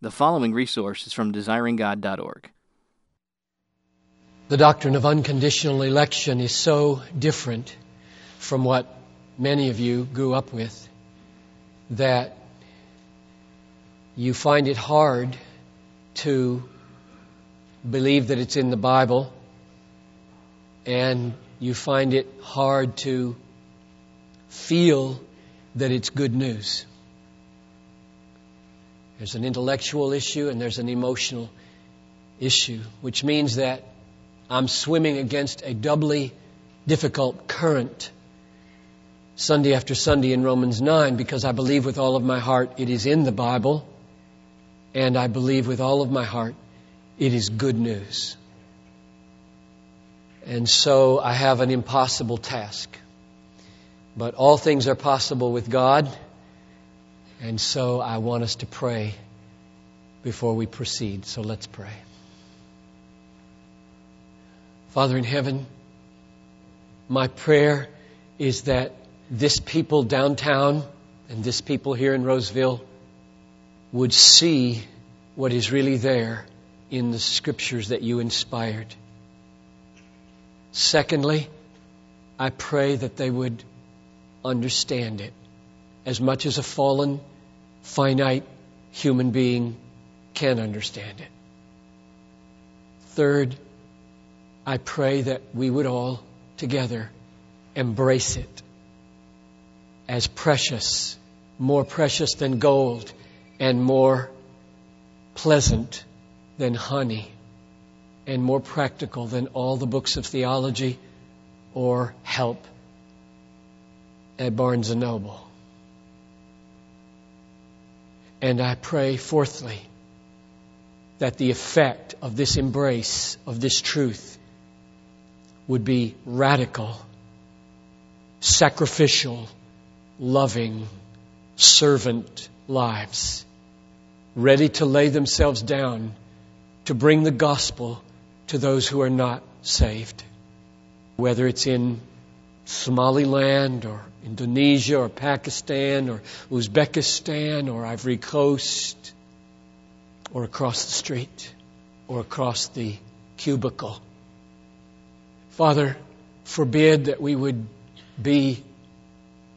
The following resource is from desiringgod.org. The doctrine of unconditional election is so different from what many of you grew up with that you find it hard to believe that it's in the Bible and you find it hard to feel that it's good news. There's an intellectual issue and there's an emotional issue, which means that I'm swimming against a doubly difficult current Sunday after Sunday in Romans 9 because I believe with all of my heart it is in the Bible and I believe with all of my heart it is good news. And so I have an impossible task. But all things are possible with God. And so I want us to pray before we proceed. So let's pray. Father in heaven, my prayer is that this people downtown and this people here in Roseville would see what is really there in the scriptures that you inspired. Secondly, I pray that they would understand it as much as a fallen, finite human being can understand it. Third, I pray that we would all together embrace it as precious, more precious than gold, and more pleasant than honey, and more practical than all the books of theology or help at Barnes and Noble. And I pray, fourthly, that the effect of this embrace of this truth would be radical, sacrificial, loving, servant lives, ready to lay themselves down to bring the gospel to those who are not saved, whether it's in Somaliland or Indonesia or Pakistan or Uzbekistan or Ivory Coast or across the street or across the cubicle. Father, forbid that we would be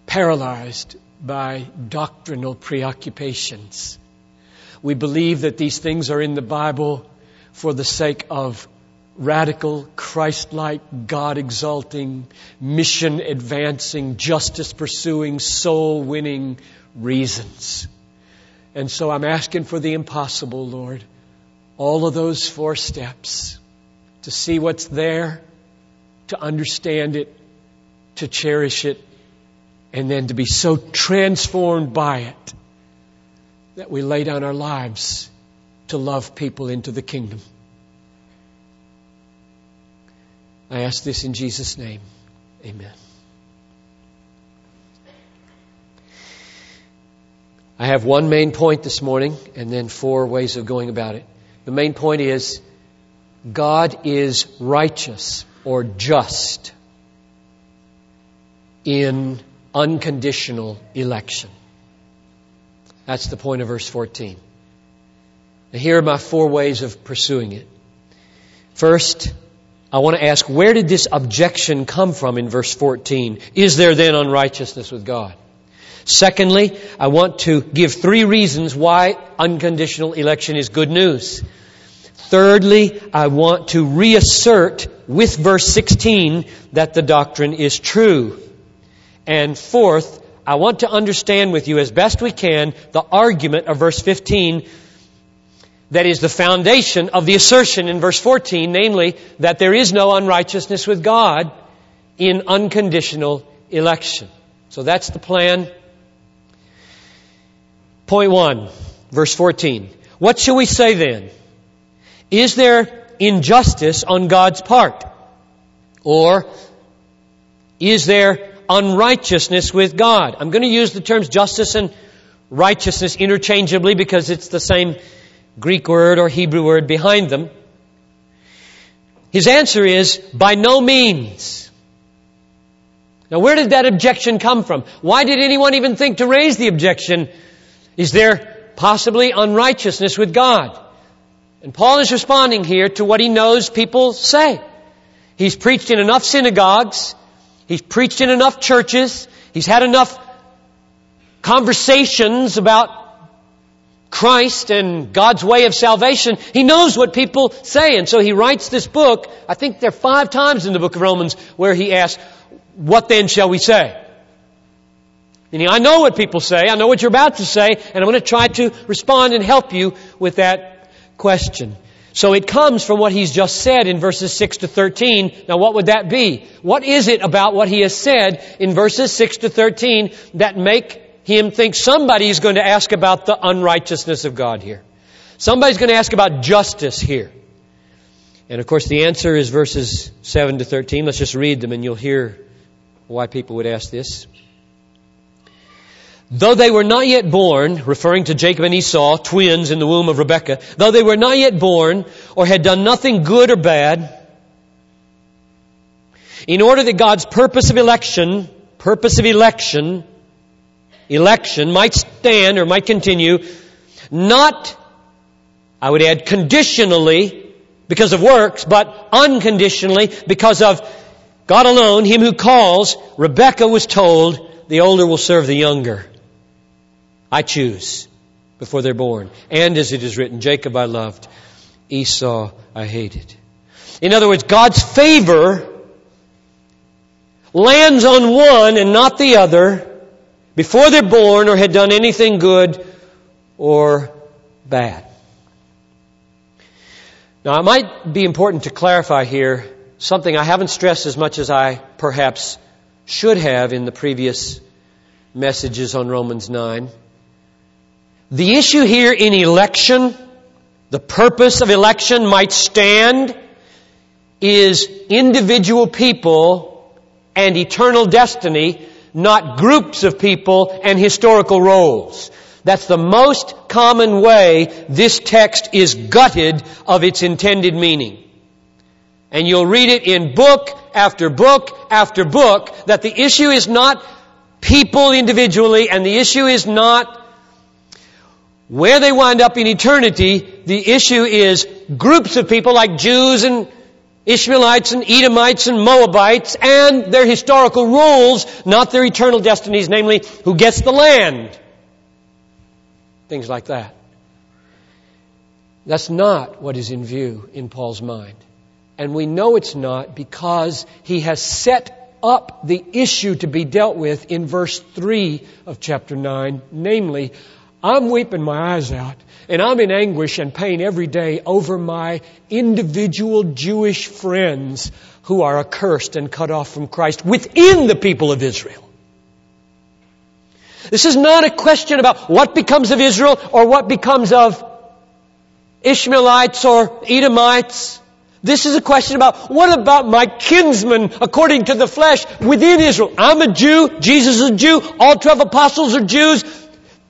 paralyzed by doctrinal preoccupations. We believe that these things are in the Bible for the sake of radical, Christ-like, God-exalting, mission-advancing, justice-pursuing, soul-winning reasons. And so I'm asking for the impossible, Lord. All of those four steps to see what's there, to understand it, to cherish it, and then to be so transformed by it that we lay down our lives to love people into the kingdom. I ask this in Jesus' name. Amen. I have one main point this morning and then four ways of going about it. The main point is God is righteous or just in unconditional election. That's the point of verse 14. Now here are my four ways of pursuing it. First, I want to ask, where did this objection come from in verse 14? Is there then unrighteousness with God? Secondly, I want to give three reasons why unconditional election is good news. Thirdly, I want to reassert with verse 16 that the doctrine is true. And fourth, I want to understand with you as best we can the argument of verse 15 that is the foundation of the assertion in verse 14, namely, that there is no unrighteousness with God in unconditional election. So that's the plan. Point one, verse 14. What shall we say then? Is there injustice on God's part? Or is there unrighteousness with God? I'm going to use the terms justice and righteousness interchangeably because it's the same Greek word or Hebrew word behind them? His answer is, by no means. Now where did that objection come from? Why did anyone even think to raise the objection? Is there possibly unrighteousness with God. And Paul is responding here to what he knows people say. He's preached in enough synagogues. He's preached in enough churches. He's had enough conversations about Christ and God's way of salvation. He knows what people say. And so he writes this book. I think there are five times in the book of Romans where he asks, what then shall we say? Meaning, I know what people say. I know what you're about to say. And I'm going to try to respond and help you with that question. So it comes from what he's just said in verses 6 to 13. Now what would that be? What is it about what he has said in verses 6 to 13 that make him think somebody is going to ask about the unrighteousness of God here? Somebody's going to ask about justice here. And of course the answer is verses 7 to 13. Let's just read them and you'll hear why people would ask this. Though they were not yet born, referring to Jacob and Esau, twins in the womb of Rebekah, though they were not yet born or had done nothing good or bad, in order that God's purpose of election, purpose of election, election might stand or might continue, not, I would add, conditionally because of works, but unconditionally because of God alone, Him who calls, Rebekah was told, the older will serve the younger. I choose before they're born. And as it is written, Jacob I loved, Esau I hated. In other words, God's favor lands on one and not the other before they're born or had done anything good or bad. Now, it might be important to clarify here something I haven't stressed as much as I perhaps should have in the previous messages on Romans 9. The issue here in election, the purpose of election might stand, is individual people and eternal destiny, not groups of people and historical roles. That's the most common way this text is gutted of its intended meaning. And you'll read it in book after book after book that the issue is not people individually and the issue is not where they wind up in eternity, the issue is groups of people like Jews and Ishmaelites and Edomites and Moabites and their historical roles, not their eternal destinies, namely who gets the land. Things like that. That's not what is in view in Paul's mind. And we know it's not because he has set up the issue to be dealt with in verse 3 of chapter 9, namely, I'm weeping my eyes out and I'm in anguish and pain every day over my individual Jewish friends who are accursed and cut off from Christ within the people of Israel. This is not a question about what becomes of Israel or what becomes of Ishmaelites or Edomites. This is a question about what about my kinsmen according to the flesh within Israel? I'm a Jew. Jesus is a Jew. All 12 apostles are Jews.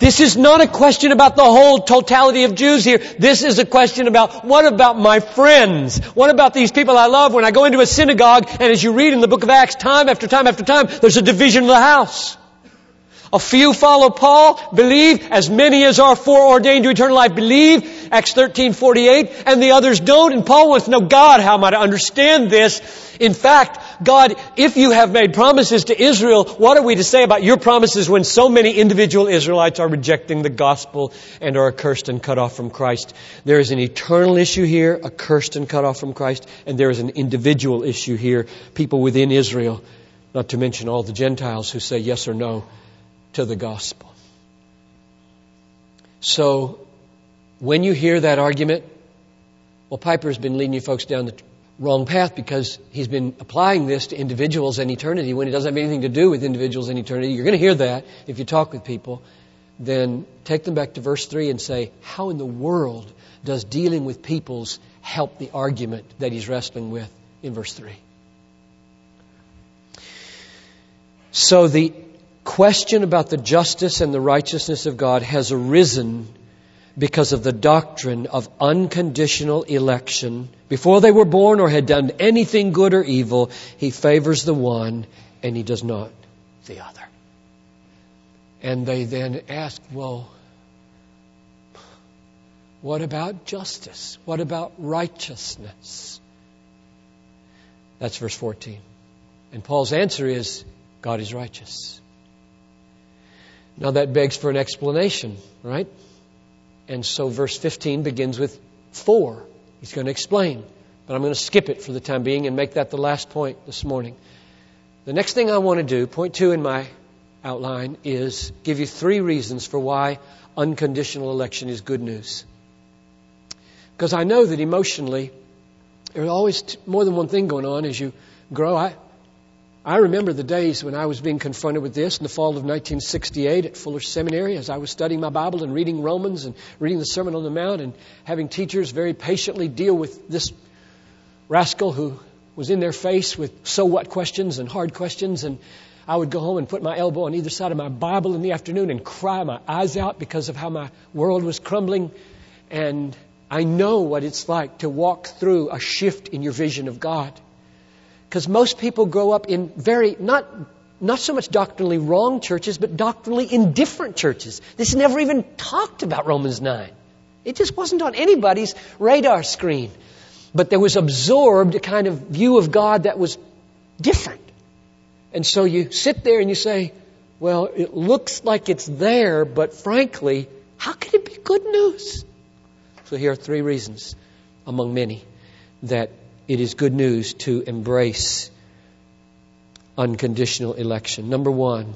This is not a question about the whole totality of Jews here. This is a question about what about my friends? What about these people I love when I go into a synagogue and as you read in the book of Acts time after time after time, there's a division of the house. A few follow Paul, believe, as many as are foreordained to eternal life believe, Acts 13, 48, and the others don't. And Paul wants to know, God, how am I to understand this? In fact, God, if you have made promises to Israel, what are we to say about your promises when so many individual Israelites are rejecting the gospel and are accursed and cut off from Christ? There is an eternal issue here, accursed and cut off from Christ, and there is an individual issue here, people within Israel, not to mention all the Gentiles who say yes or no to the gospel. So, when you hear that argument, well, Piper's been leading you folks down the wrong path because he's been applying this to individuals and eternity when it doesn't have anything to do with individuals and eternity. You're going to hear that if you talk with people. Then take them back to verse 3 and say, How in the world does dealing with peoples help the argument that he's wrestling with in verse 3? So the question about the justice and the righteousness of God has arisen because of the doctrine of unconditional election. Before they were born or had done anything good or evil, he favors the one and he does not the other. And they then ask, well, What about justice? What about righteousness? That's verse 14. And Paul's answer is God is righteous. Now that begs for an explanation, right? And so verse 15 begins with four. He's going to explain. But I'm going to skip it for the time being and make that the last point this morning. The next thing I want to do, point two in my outline, is give you three reasons for why unconditional election is good news. Because I know that emotionally, there's always more than one thing going on as you grow. I, I remember the days when I was being confronted with this in the fall of 1968 at Fuller Seminary as I was studying my Bible and reading Romans and reading the Sermon on the Mount and having teachers very patiently deal with this rascal who was in their face with so what questions and hard questions. And I would go home and put my elbow on either side of my Bible in the afternoon and cry my eyes out because of how my world was crumbling. And I know what it's like to walk through a shift in your vision of God. Because most people grow up in very, not, not so much doctrinally wrong churches, but doctrinally indifferent churches. This never even talked about Romans 9. It just wasn't on anybody's radar screen. But there was absorbed a kind of view of God that was different. And so you sit there and you say, well, it looks like it's there, but frankly, how can it be good news? So here are three reasons, among many, that it is good news to embrace unconditional election. Number one,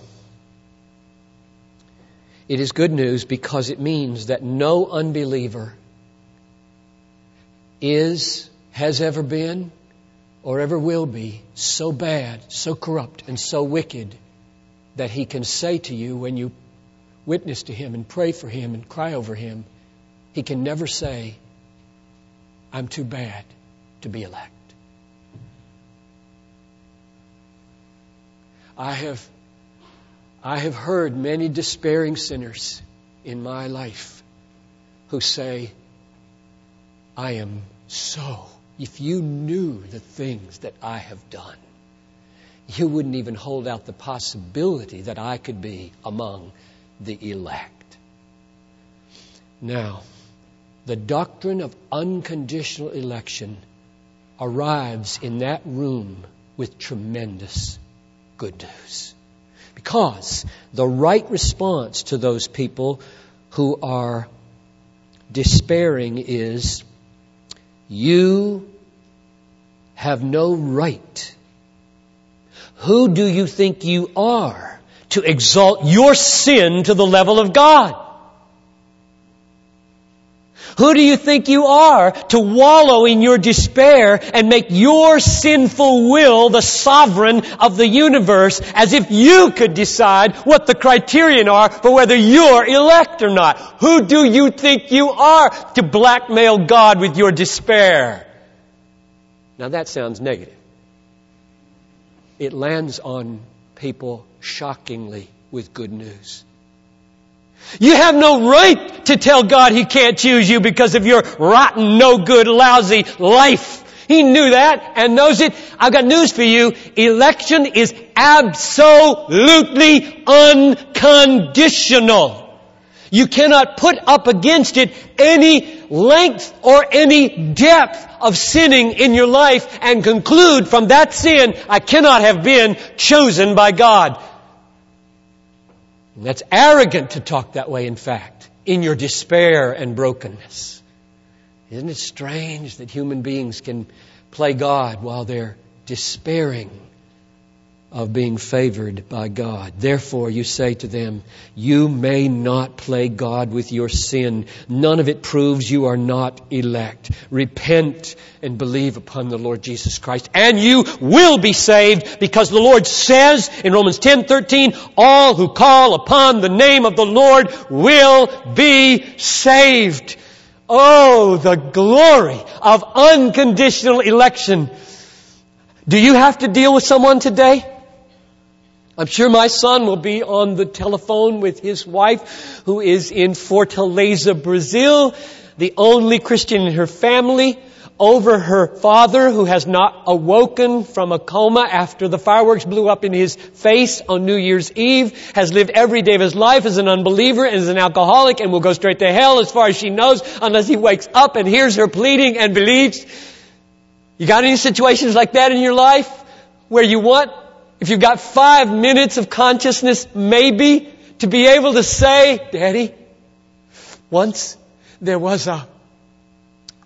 it is good news because it means that no unbeliever is, has ever been, or ever will be so bad, so corrupt, and so wicked that he can say to you when you witness to him and pray for him and cry over him, he can never say, I'm too bad to be elect. I have, I have heard many despairing sinners in my life who say, I am so. If you knew the things that I have done, you wouldn't even hold out the possibility that I could be among the elect. Now, the doctrine of unconditional election arrives in that room with tremendous good news. Because the right response to those people who are despairing is you have no right. Who do you think you are to exalt your sin to the level of God? Who do you think you are to wallow in your despair and make your sinful will the sovereign of the universe as if you could decide what the criterion are for whether you're elect or not? Who do you think you are to blackmail God with your despair? Now that sounds negative. It lands on people shockingly with good news. You have no right to tell God He can't choose you because of your rotten, no good, lousy life. He knew that and knows it. I've got news for you. Election is absolutely unconditional. You cannot put up against it any length or any depth of sinning in your life and conclude from that sin, I cannot have been chosen by God. That's arrogant to talk that way, in fact, in your despair and brokenness. Isn't it strange that human beings can play God while they're despairing of being favored by God. Therefore, you say to them, you may not play God with your sin. None of it proves you are not elect. Repent and believe upon the Lord Jesus Christ, and you will be saved because the Lord says in Romans 10, 13, all who call upon the name of the Lord will be saved. Oh, the glory of unconditional election. Do you have to deal with someone today? I'm sure my son will be on the telephone with his wife who is in Fortaleza, Brazil, the only Christian in her family. over her father who has not awoken from a coma after the fireworks blew up in his face on New Year's Eve, has lived every day of his life as an unbeliever and as an alcoholic and will go straight to hell as far as she knows unless he wakes up and hears her pleading and believes. You got any situations like that in your life where you want, if you've got five minutes of consciousness, maybe, to be able to say, Daddy, once there was a,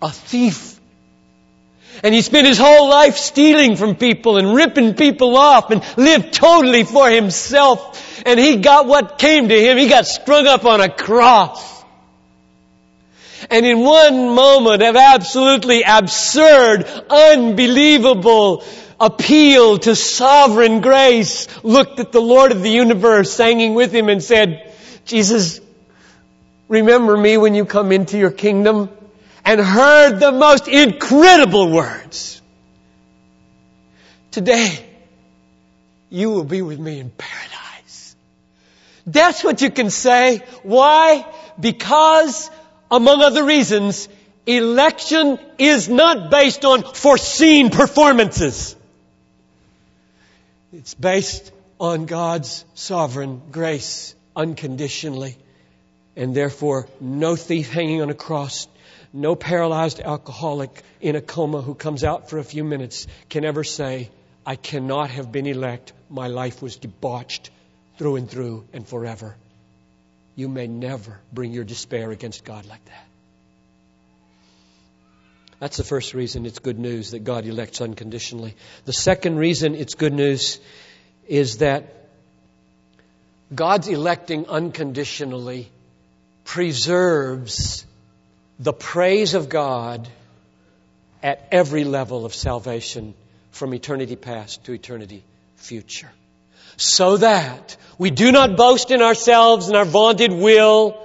a thief and he spent his whole life stealing from people and ripping people off and lived totally for himself. And he got what came to him. He got strung up on a cross. And in one moment of absolutely absurd, unbelievable appeal to sovereign grace, looked at the Lord of the universe, singing with him and said, Jesus, remember me when you come into your kingdom and heard the most incredible words. Today, you will be with me in paradise. That's what you can say. Why? Because, among other reasons, election is not based on foreseen performances. It's based on God's sovereign grace unconditionally. And therefore, no thief hanging on a cross, no paralyzed alcoholic in a coma who comes out for a few minutes can ever say, I cannot have been elect. My life was debauched through and through and forever. You may never bring your despair against God like that. That's the first reason it's good news that God elects unconditionally. The second reason it's good news is that God's electing unconditionally preserves the praise of God at every level of salvation from eternity past to eternity future. So that we do not boast in ourselves and our vaunted will,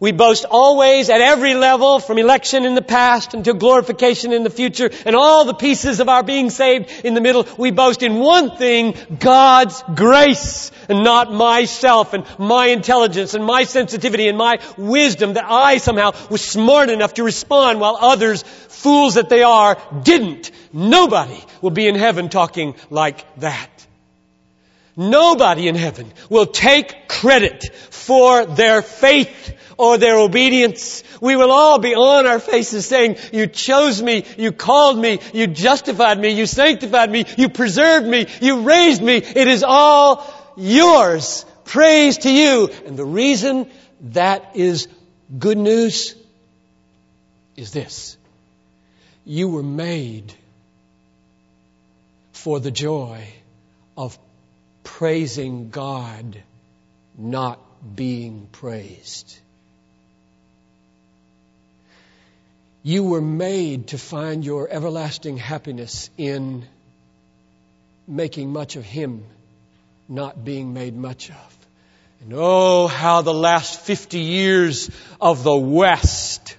we boast always at every level, from election in the past until glorification in the future, and all the pieces of our being saved in the middle. We boast in one thing, God's grace, and not myself and my intelligence and my sensitivity and my wisdom that I somehow was smart enough to respond while others, fools that they are, didn't. Nobody will be in heaven talking like that. Nobody in heaven will take credit for their faith or their obedience. We will all be on our faces saying, you chose me, you called me, you justified me, you sanctified me, you preserved me, you raised me. It is all yours. Praise to you. And the reason that is good news is this. You were made for the joy of praising God, not being praised. You were made to find your everlasting happiness in making much of Him, not being made much of. And oh, how the last 50 years of the West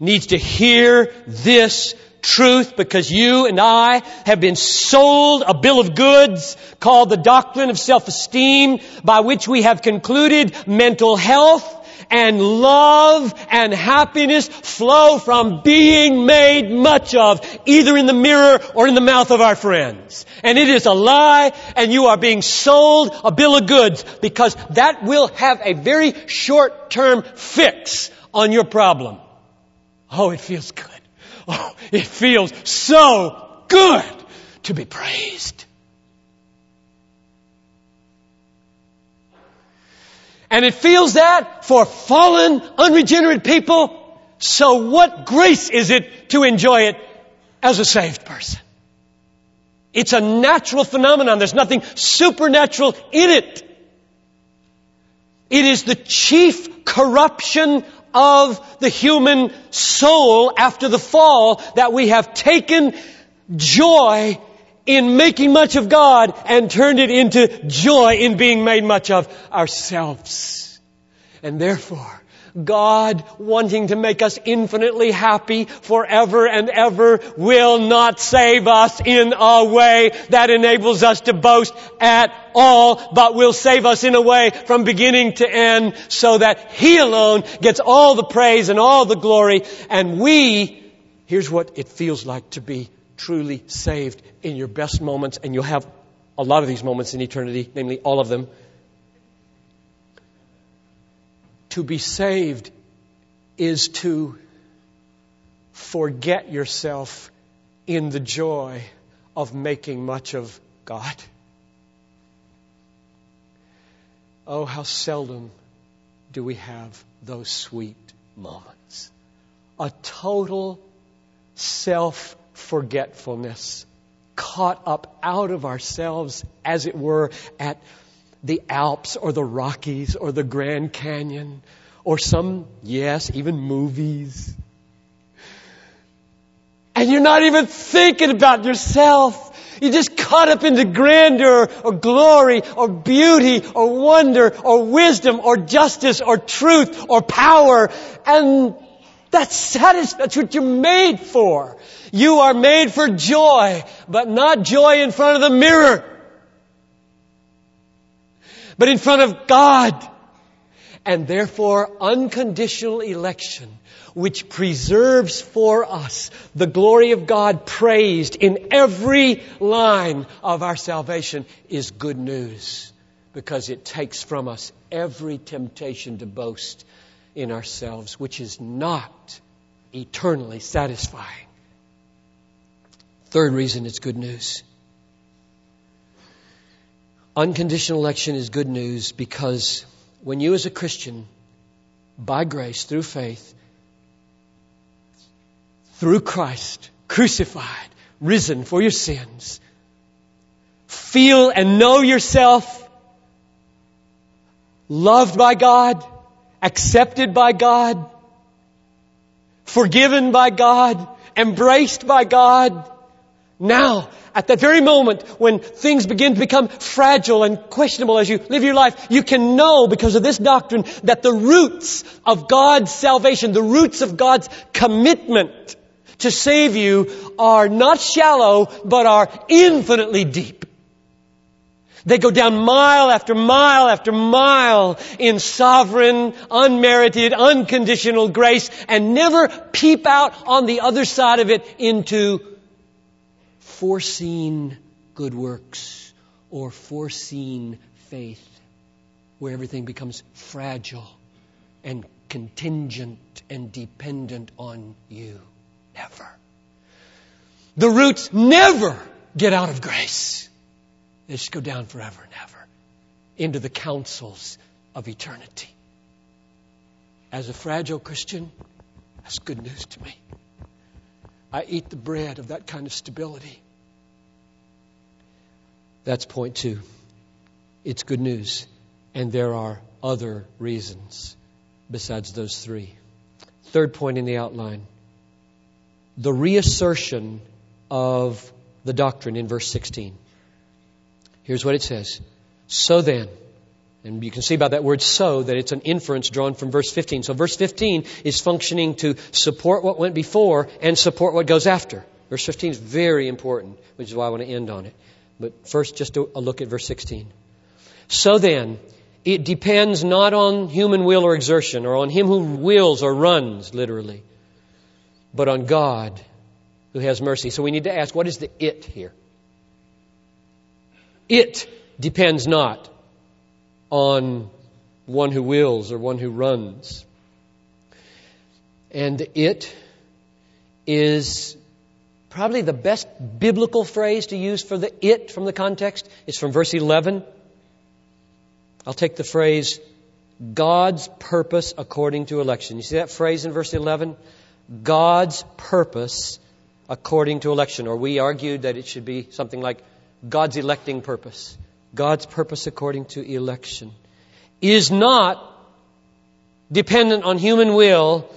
needs to hear this truth because you and I have been sold a bill of goods called the doctrine of self-esteem by which we have concluded mental health and love and happiness flow from being made much of, either in the mirror or in the mouth of our friends. And it is a lie, and you are being sold a bill of goods because that will have a very short-term fix on your problem. Oh, it feels good. Oh, it feels so good to be praised. And it feels that for fallen, unregenerate people. So what grace is it to enjoy it as a saved person? It's a natural phenomenon. There's nothing supernatural in it. It is the chief corruption of the human soul after the fall that we have taken joy in making much of God and turned it into joy in being made much of ourselves. And therefore, God wanting to make us infinitely happy forever and ever will not save us in a way that enables us to boast at all, but will save us in a way from beginning to end so that He alone gets all the praise and all the glory and we Here's what it feels like to be truly saved in your best moments, and you'll have a lot of these moments in eternity, namely all of them. To be saved is to forget yourself in the joy of making much of God. Oh, how seldom do we have those sweet moments. A total self forgetfulness, caught up out of ourselves, as it were, at the Alps or the Rockies or the Grand Canyon or some, yes, even movies. And you're not even thinking about yourself. You're just caught up into grandeur or glory or beauty or wonder or wisdom or justice or truth or power. And that's satisfied. That's what you're made for. You are made for joy, but not joy in front of the mirror, but in front of God. And therefore, unconditional election, which preserves for us the glory of God praised in every line of our salvation, is good news because it takes from us every temptation to boast in ourselves, which is not eternally satisfying. Third reason it's good news. Unconditional election is good news because when you, as a Christian, by grace, through faith, through Christ, crucified, risen for your sins, feel and know yourself loved by God, accepted by God, forgiven by God, embraced by God, now, at that very moment when things begin to become fragile and questionable as you live your life, you can know because of this doctrine that the roots of God's salvation, the roots of God's commitment to save you are not shallow, but are infinitely deep. They go down mile after mile after mile in sovereign, unmerited, unconditional grace and never peep out on the other side of it into foreseen good works or foreseen faith where everything becomes fragile and contingent and dependent on you. Never. The roots never get out of grace. They just go down forever and ever into the councils of eternity. As a fragile Christian, that's good news to me. I eat the bread of that kind of stability. That's point two. It's good news. And there are other reasons besides those three. Third point in the outline the reassertion of the doctrine in verse 16. Here's what it says So then, and you can see by that word so that it's an inference drawn from verse 15. So verse 15 is functioning to support what went before and support what goes after. Verse 15 is very important, which is why I want to end on it. But first, just a look at verse 16. So then, it depends not on human will or exertion, or on him who wills or runs, literally, but on God who has mercy. So we need to ask, what is the it here? It depends not on one who wills or one who runs. And it is Probably the best biblical phrase to use for the it from the context is from verse 11. I'll take the phrase, God's purpose according to election. You see that phrase in verse 11? God's purpose according to election. Or we argued that it should be something like God's electing purpose. God's purpose according to election is not dependent on human will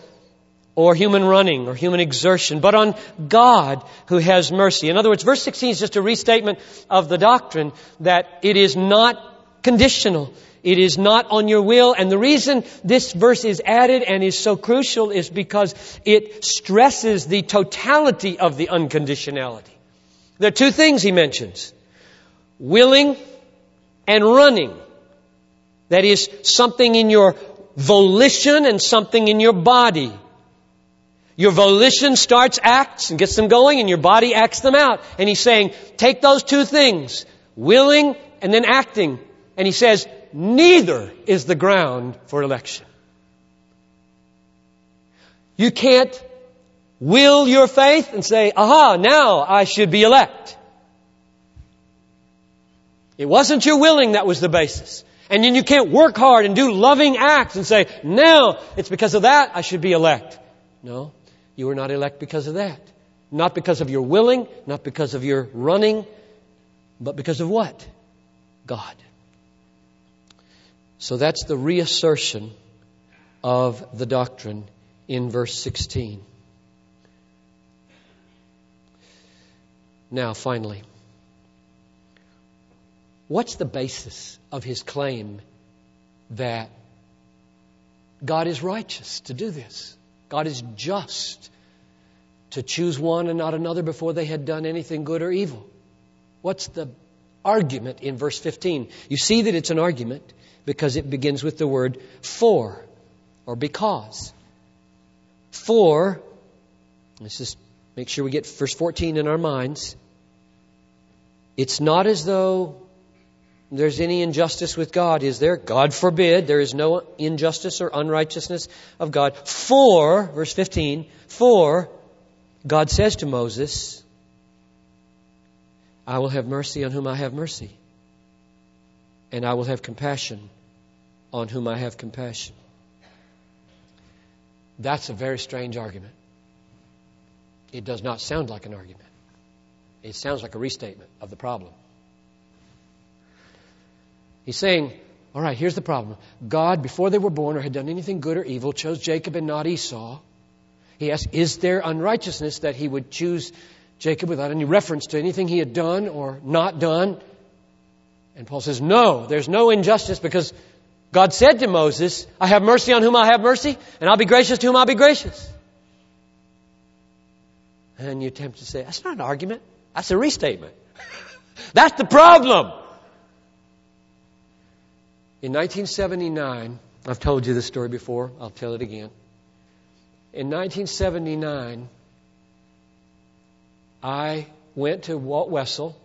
or human running or human exertion, but on God who has mercy. In other words, verse 16 is just a restatement of the doctrine that it is not conditional. It is not on your will. And the reason this verse is added and is so crucial is because it stresses the totality of the unconditionality. There are two things he mentions. Willing and running. That is something in your volition and something in your body. Your volition starts acts and gets them going, and your body acts them out. And he's saying, take those two things, willing and then acting. And he says, neither is the ground for election. You can't will your faith and say, aha, now I should be elect. It wasn't your willing that was the basis. And then you can't work hard and do loving acts and say, now it's because of that I should be elect. No, you were not elect because of that. Not because of your willing, not because of your running, but because of what? God. So that's the reassertion of the doctrine in verse 16. Now, finally, what's the basis of his claim that God is righteous to do this? God is just to choose one and not another before they had done anything good or evil. What's the argument in verse 15? You see that it's an argument because it begins with the word for or because. For, let's just make sure we get verse 14 in our minds. It's not as though there's any injustice with God, is there? God forbid. There is no injustice or unrighteousness of God. For, verse 15, for God says to Moses, I will have mercy on whom I have mercy, and I will have compassion on whom I have compassion. That's a very strange argument. It does not sound like an argument. It sounds like a restatement of the problem. He's saying, all right, here's the problem. God, before they were born or had done anything good or evil, chose Jacob and not Esau. He asks, is there unrighteousness that he would choose Jacob without any reference to anything he had done or not done? And Paul says, no, there's no injustice because God said to Moses, I have mercy on whom I have mercy, and I'll be gracious to whom I'll be gracious. And you attempt to say, that's not an argument. That's a restatement. That's the problem. In 1979, I've told you this story before, I'll tell it again. In 1979, I went to Walt Wessel,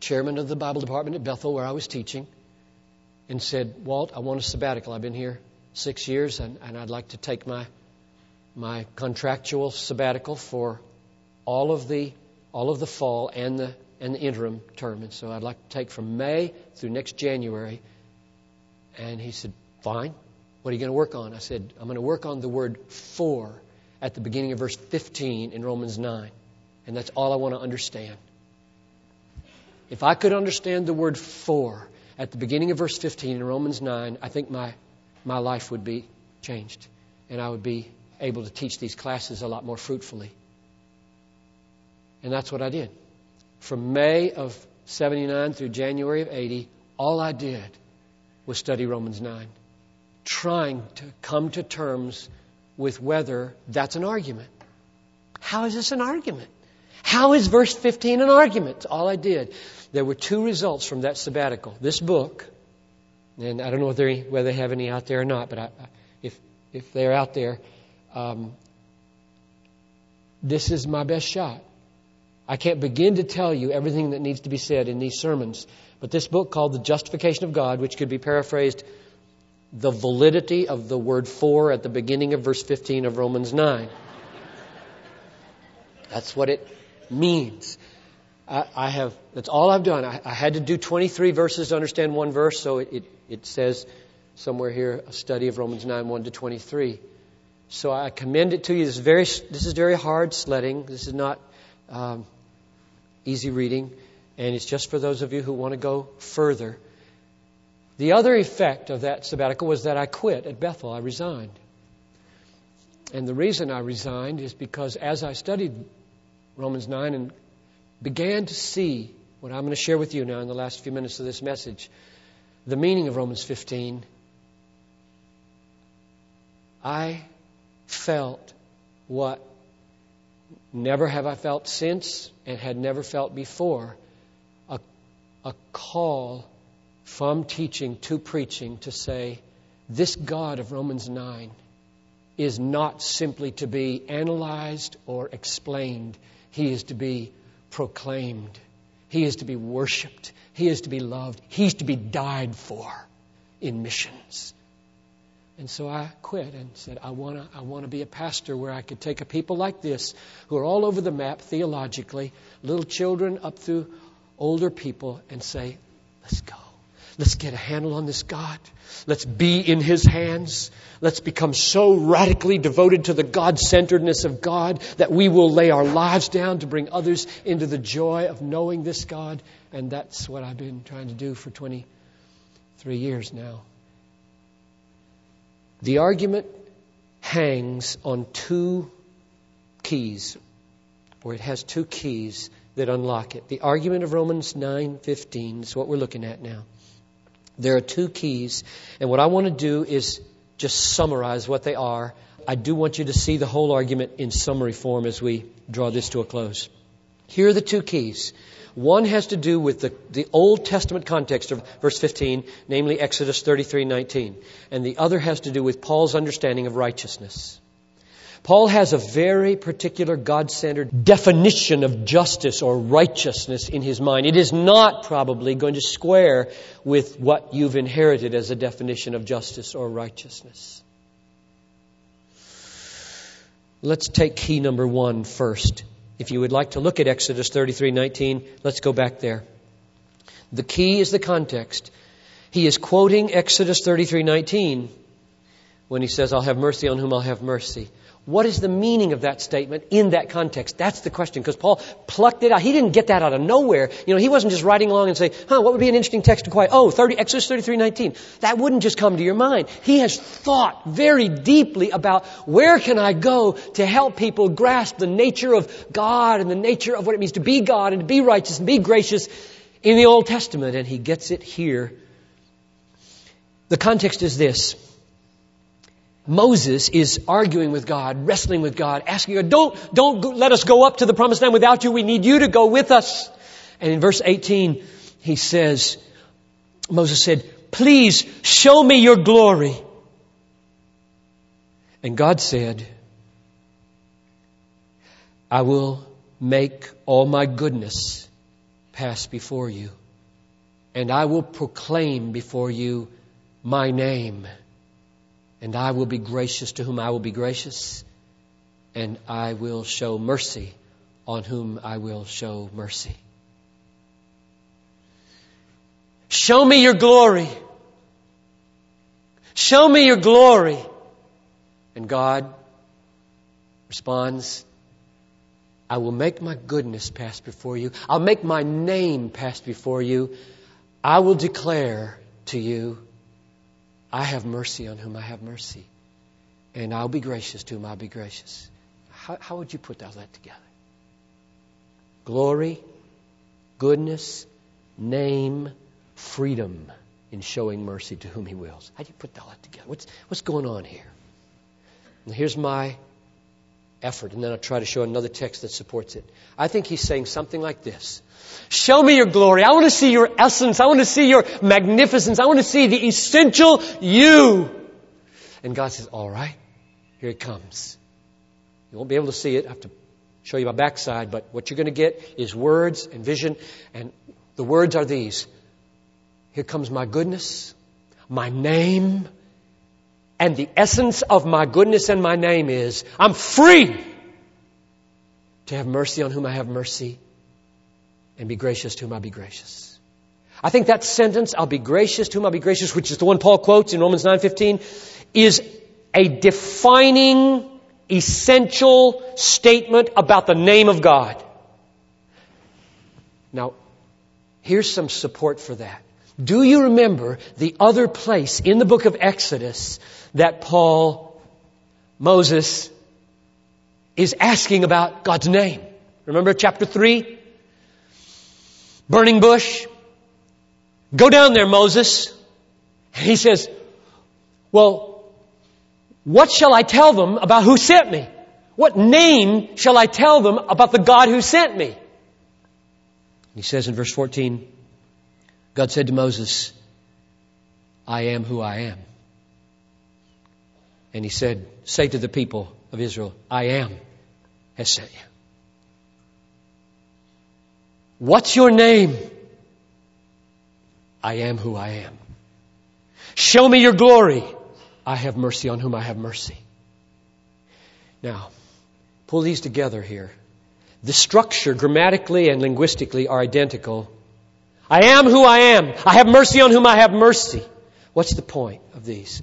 chairman of the Bible department at Bethel where I was teaching, and said, Walt, I want a sabbatical. I've been here six years and, and I'd like to take my, my contractual sabbatical for all of the, all of the fall and the, and the interim term. And so I'd like to take from May through next January and he said, Fine. What are you going to work on? I said, I'm going to work on the word for at the beginning of verse 15 in Romans 9. And that's all I want to understand. If I could understand the word for at the beginning of verse 15 in Romans 9, I think my, my life would be changed. And I would be able to teach these classes a lot more fruitfully. And that's what I did. From May of 79 through January of 80, all I did was study Romans 9, trying to come to terms with whether that's an argument. How is this an argument? How is verse 15 an argument? all I did. There were two results from that sabbatical. This book, and I don't know whether, whether they have any out there or not, but I, if, if they're out there, um, this is my best shot. I can't begin to tell you everything that needs to be said in these sermons but this book called The Justification of God, which could be paraphrased the validity of the word for at the beginning of verse 15 of Romans 9. That's what it means. I, I have, that's all I've done. I, I, had to do 23 verses to understand one verse, so it, it, it says somewhere here a study of Romans 9, 1 to 23. So I commend it to you. This is very, this is very hard sledding. This is not um, easy reading and it's just for those of you who want to go further. The other effect of that sabbatical was that I quit at Bethel. I resigned. And the reason I resigned is because as I studied Romans 9 and began to see what I'm going to share with you now in the last few minutes of this message, the meaning of Romans 15, I felt what never have I felt since and had never felt before a call from teaching to preaching to say, this God of Romans 9 is not simply to be analyzed or explained. He is to be proclaimed. He is to be worshiped. He is to be loved. He's to be died for in missions. And so I quit and said, I want to I wanna be a pastor where I could take a people like this who are all over the map theologically, little children up through older people, and say, let's go. Let's get a handle on this God. Let's be in His hands. Let's become so radically devoted to the God centeredness of God that we will lay our lives down to bring others into the joy of knowing this God. And that's what I've been trying to do for 23 years now. The argument hangs on two keys, or it has two keys that unlock it. The argument of Romans 9:15 is what we're looking at now. There are two keys, and what I want to do is just summarize what they are. I do want you to see the whole argument in summary form as we draw this to a close. Here are the two keys. One has to do with the, the Old Testament context of verse 15, namely Exodus 33:19, and the other has to do with Paul's understanding of righteousness. Paul has a very particular God centered definition of justice or righteousness in his mind. It is not probably going to square with what you've inherited as a definition of justice or righteousness. Let's take key number one first. If you would like to look at Exodus 33:19, let's go back there. The key is the context. He is quoting Exodus 33:19 when he says, "I'll have mercy on whom I'll have mercy." What is the meaning of that statement in that context? That's the question, because Paul plucked it out. He didn't get that out of nowhere. You know, he wasn't just writing along and say, huh, what would be an interesting text to quote? Oh, 30, Exodus 33, 19. That wouldn't just come to your mind. He has thought very deeply about where can I go to help people grasp the nature of God and the nature of what it means to be God and to be righteous and be gracious in the Old Testament. And he gets it here. The context is this. Moses is arguing with God, wrestling with God, asking God, don't, don't let us go up to the promised land without you. We need you to go with us. And in verse 18, he says, Moses said, please show me your glory. And God said, I will make all my goodness pass before you, and I will proclaim before you my name and I will be gracious to whom I will be gracious, and I will show mercy on whom I will show mercy. Show me your glory. Show me your glory. And God responds, I will make my goodness pass before you. I'll make my name pass before you. I will declare to you I have mercy on whom I have mercy. And I'll be gracious to whom I'll be gracious. How, how would you put all that together? Glory, goodness, name, freedom in showing mercy to whom He wills. How do you put all that together? What's, what's going on here? Here's my effort, and then I'll try to show another text that supports it. I think he's saying something like this Show me your glory. I want to see your essence. I want to see your magnificence. I want to see the essential you. And God says, All right, here it comes. You won't be able to see it. I have to show you my backside, but what you're going to get is words and vision. And the words are these Here comes my goodness, my name, and the essence of my goodness and my name is I'm free to have mercy on whom I have mercy and be gracious to whom I be gracious. I think that sentence, I'll be gracious to whom I'll be gracious, which is the one Paul quotes in Romans 9:15, is a defining, essential statement about the name of God. Now, here's some support for that. Do you remember the other place in the book of Exodus that Paul, Moses, is asking about God's name? Remember chapter 3? burning bush. Go down there, Moses. And he says, well, what shall I tell them about who sent me? What name shall I tell them about the God who sent me? He says in verse 14, God said to Moses, I am who I am. And he said, Say to the people of Israel, I am has sent you. What's your name? I am who I am. Show me your glory. I have mercy on whom I have mercy. Now, pull these together here. The structure, grammatically and linguistically, are identical. I am who I am. I have mercy on whom I have mercy. What's the point of these?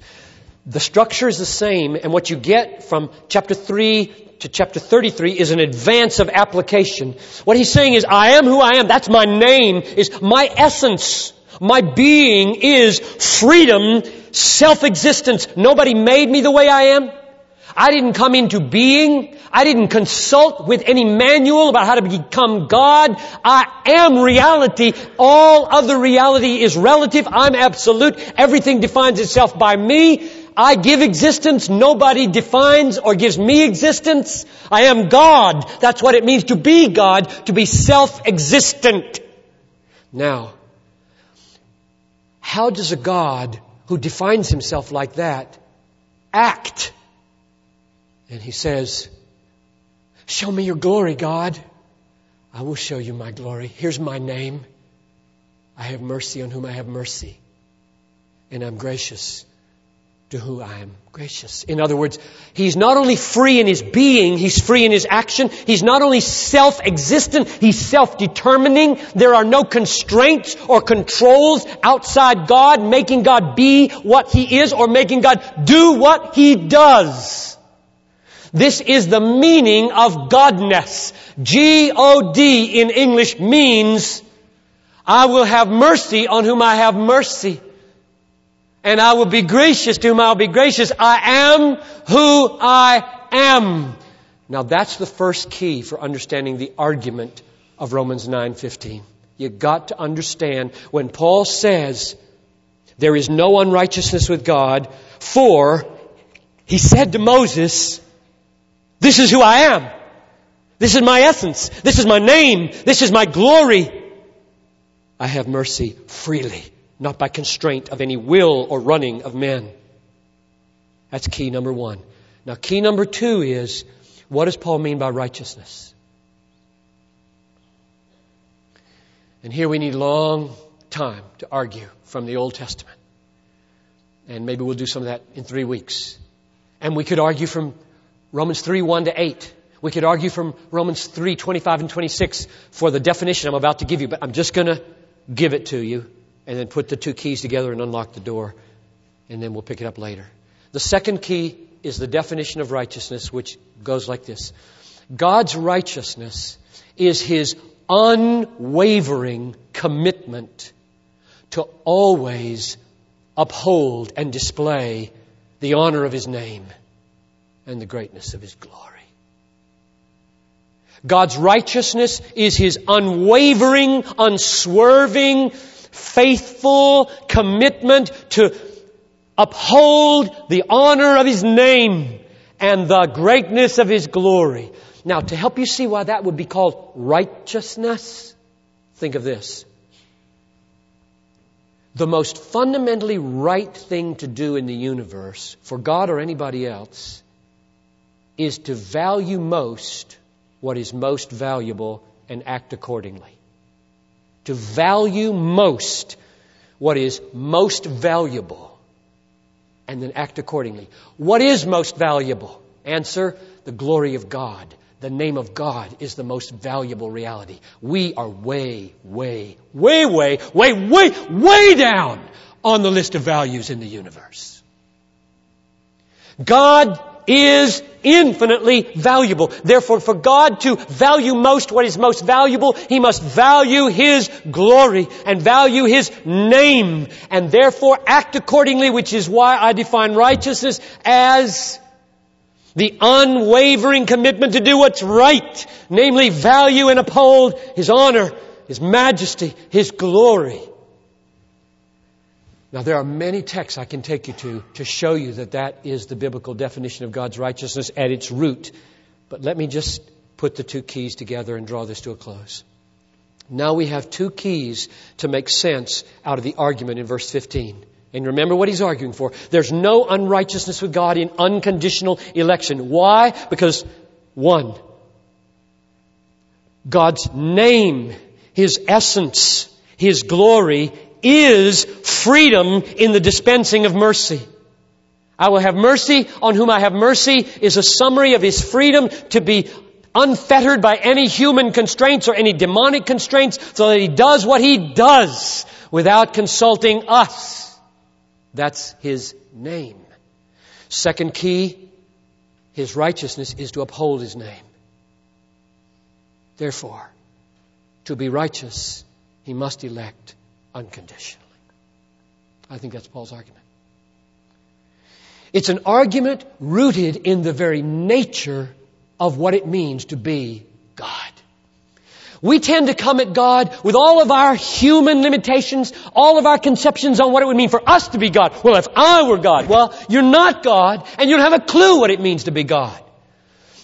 The structure is the same, and what you get from chapter 3 to chapter 33 is an advance of application. What he's saying is, I am who I am. That's my name, is my essence. My being is freedom, self-existence. Nobody made me the way I am. I didn't come into being. I didn't consult with any manual about how to become God. I am reality. All other reality is relative. I'm absolute. Everything defines itself by me. I give existence. Nobody defines or gives me existence. I am God. That's what it means to be God, to be self-existent. Now, how does a God who defines himself like that act? And he says, Show me your glory, God. I will show you my glory. Here's my name. I have mercy on whom I have mercy. And I'm gracious to whom I am gracious. In other words, he's not only free in his being, he's free in his action. He's not only self-existent, he's self-determining. There are no constraints or controls outside God making God be what he is or making God do what he does. This is the meaning of Godness. G-O-D in English means I will have mercy on whom I have mercy and I will be gracious to whom I'll be gracious. I am who I am. Now that's the first key for understanding the argument of Romans 9:15. You got to understand when Paul says there is no unrighteousness with God, for he said to Moses, this is who I am. This is my essence. This is my name. This is my glory. I have mercy freely not by constraint of any will or running of men. That's key number one. Now, key number two is what does Paul mean by righteousness? And here we need long time to argue from the Old Testament. And maybe we'll do some of that in three weeks. And we could argue from Romans 3, 1 to 8. We could argue from Romans 3, 25 and 26 for the definition I'm about to give you, but I'm just gonna give it to you and then put the two keys together and unlock the door, and then we'll pick it up later. The second key is the definition of righteousness, which goes like this God's righteousness is His unwavering commitment to always uphold and display the honor of His name and the greatness of His glory. God's righteousness is His unwavering, unswerving, faithful commitment to uphold the honor of His name and the greatness of His glory. Now, to help you see why that would be called righteousness, think of this. The most fundamentally right thing to do in the universe, for God or anybody else, is to value most what is most valuable and act accordingly to value most what is most valuable and then act accordingly. What is most valuable? Answer, the glory of God. The name of God is the most valuable reality. We are way, way, way, way, way, way, way down on the list of values in the universe. God is infinitely valuable. Therefore, for God to value most what is most valuable, He must value His glory and value His name and therefore act accordingly, which is why I define righteousness as the unwavering commitment to do what's right, namely value and uphold His honor, His majesty, His glory. Now, there are many texts I can take you to to show you that that is the biblical definition of God's righteousness at its root. But let me just put the two keys together and draw this to a close. Now we have two keys to make sense out of the argument in verse 15. And remember what he's arguing for. There's no unrighteousness with God in unconditional election. Why? Because, one, God's name, His essence, His glory is freedom in the dispensing of mercy. I will have mercy on whom I have mercy is a summary of His freedom to be unfettered by any human constraints or any demonic constraints so that He does what He does without consulting us. That's his name. Second key, his righteousness is to uphold his name. Therefore, to be righteous, he must elect unconditionally. I think that's Paul's argument. It's an argument rooted in the very nature of what it means to be God. We tend to come at God with all of our human limitations, all of our conceptions on what it would mean for us to be God. Well, if I were God, well, you're not God, and you don't have a clue what it means to be God.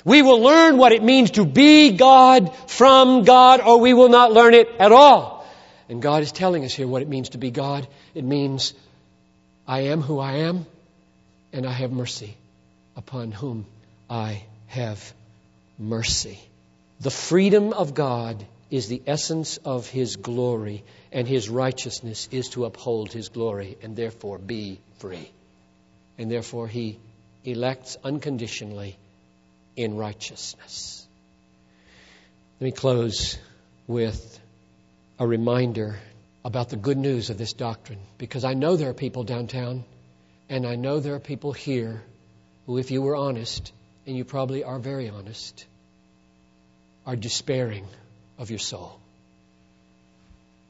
We will learn what it means to be God from God, or we will not learn it at all. And God is telling us here what it means to be God. It means, I am who I am, and I have mercy upon whom I have mercy. The freedom of God is the essence of His glory, and His righteousness is to uphold His glory and therefore be free. And therefore He elects unconditionally in righteousness. Let me close with a reminder about the good news of this doctrine because I know there are people downtown and I know there are people here who, if you were honest, and you probably are very honest, are despairing of your soul.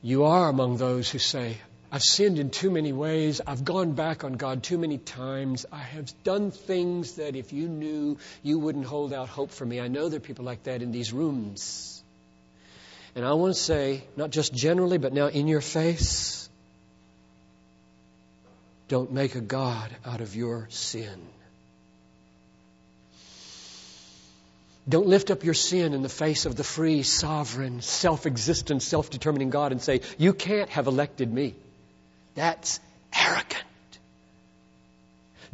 You are among those who say, I've sinned in too many ways. I've gone back on God too many times. I have done things that if you knew, you wouldn't hold out hope for me. I know there are people like that in these rooms. And I want to say, not just generally, but now in your face, don't make a God out of your sin. Don't lift up your sin in the face of the free, sovereign, self existent, self determining God and say, You can't have elected me. That's arrogant.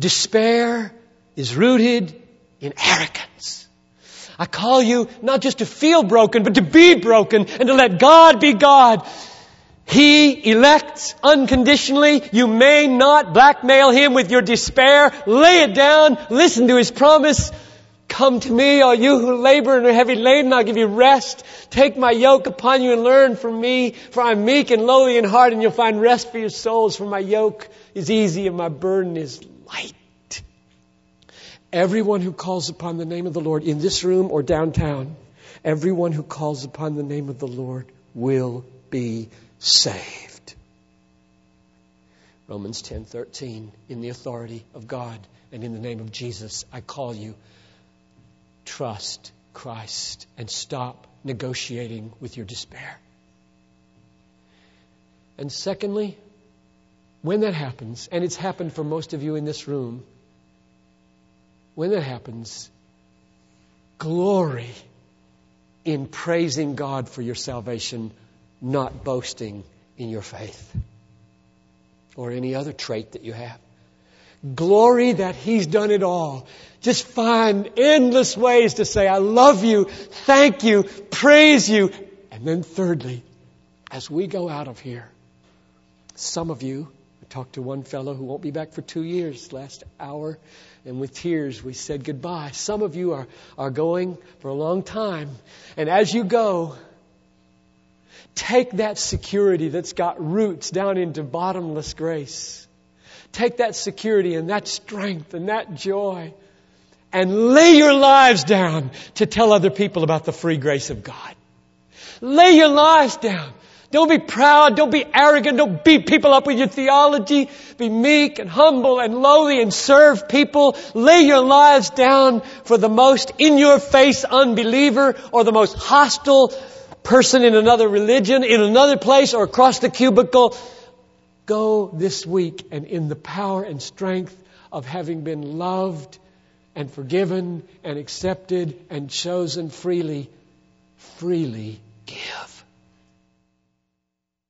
Despair is rooted in arrogance. I call you not just to feel broken, but to be broken and to let God be God. He elects unconditionally. You may not blackmail Him with your despair. Lay it down. Listen to His promise. Come to me, all you who labor and are heavy laden, I'll give you rest. Take my yoke upon you and learn from me, for I'm meek and lowly in heart, and you'll find rest for your souls, for my yoke is easy and my burden is light. Everyone who calls upon the name of the Lord in this room or downtown, everyone who calls upon the name of the Lord will be saved. Romans 10:13 in the authority of God and in the name of Jesus I call you trust Christ and stop negotiating with your despair. And secondly, when that happens, and it's happened for most of you in this room, when that happens, glory in praising God for your salvation, not boasting in your faith or any other trait that you have. Glory that He's done it all. Just find endless ways to say, I love you, thank you, praise you. And then thirdly, as we go out of here, some of you, talked to one fellow who won't be back for two years last hour, and with tears we said goodbye. Some of you are, are going for a long time. And as you go, take that security that's got roots down into bottomless grace Take that security and that strength and that joy and lay your lives down to tell other people about the free grace of God. Lay your lives down. Don't be proud. Don't be arrogant. Don't beat people up with your theology. Be meek and humble and lowly and serve people. Lay your lives down for the most in your face unbeliever or the most hostile person in another religion, in another place or across the cubicle. Go this week and in the power and strength of having been loved and forgiven and accepted and chosen freely, freely give.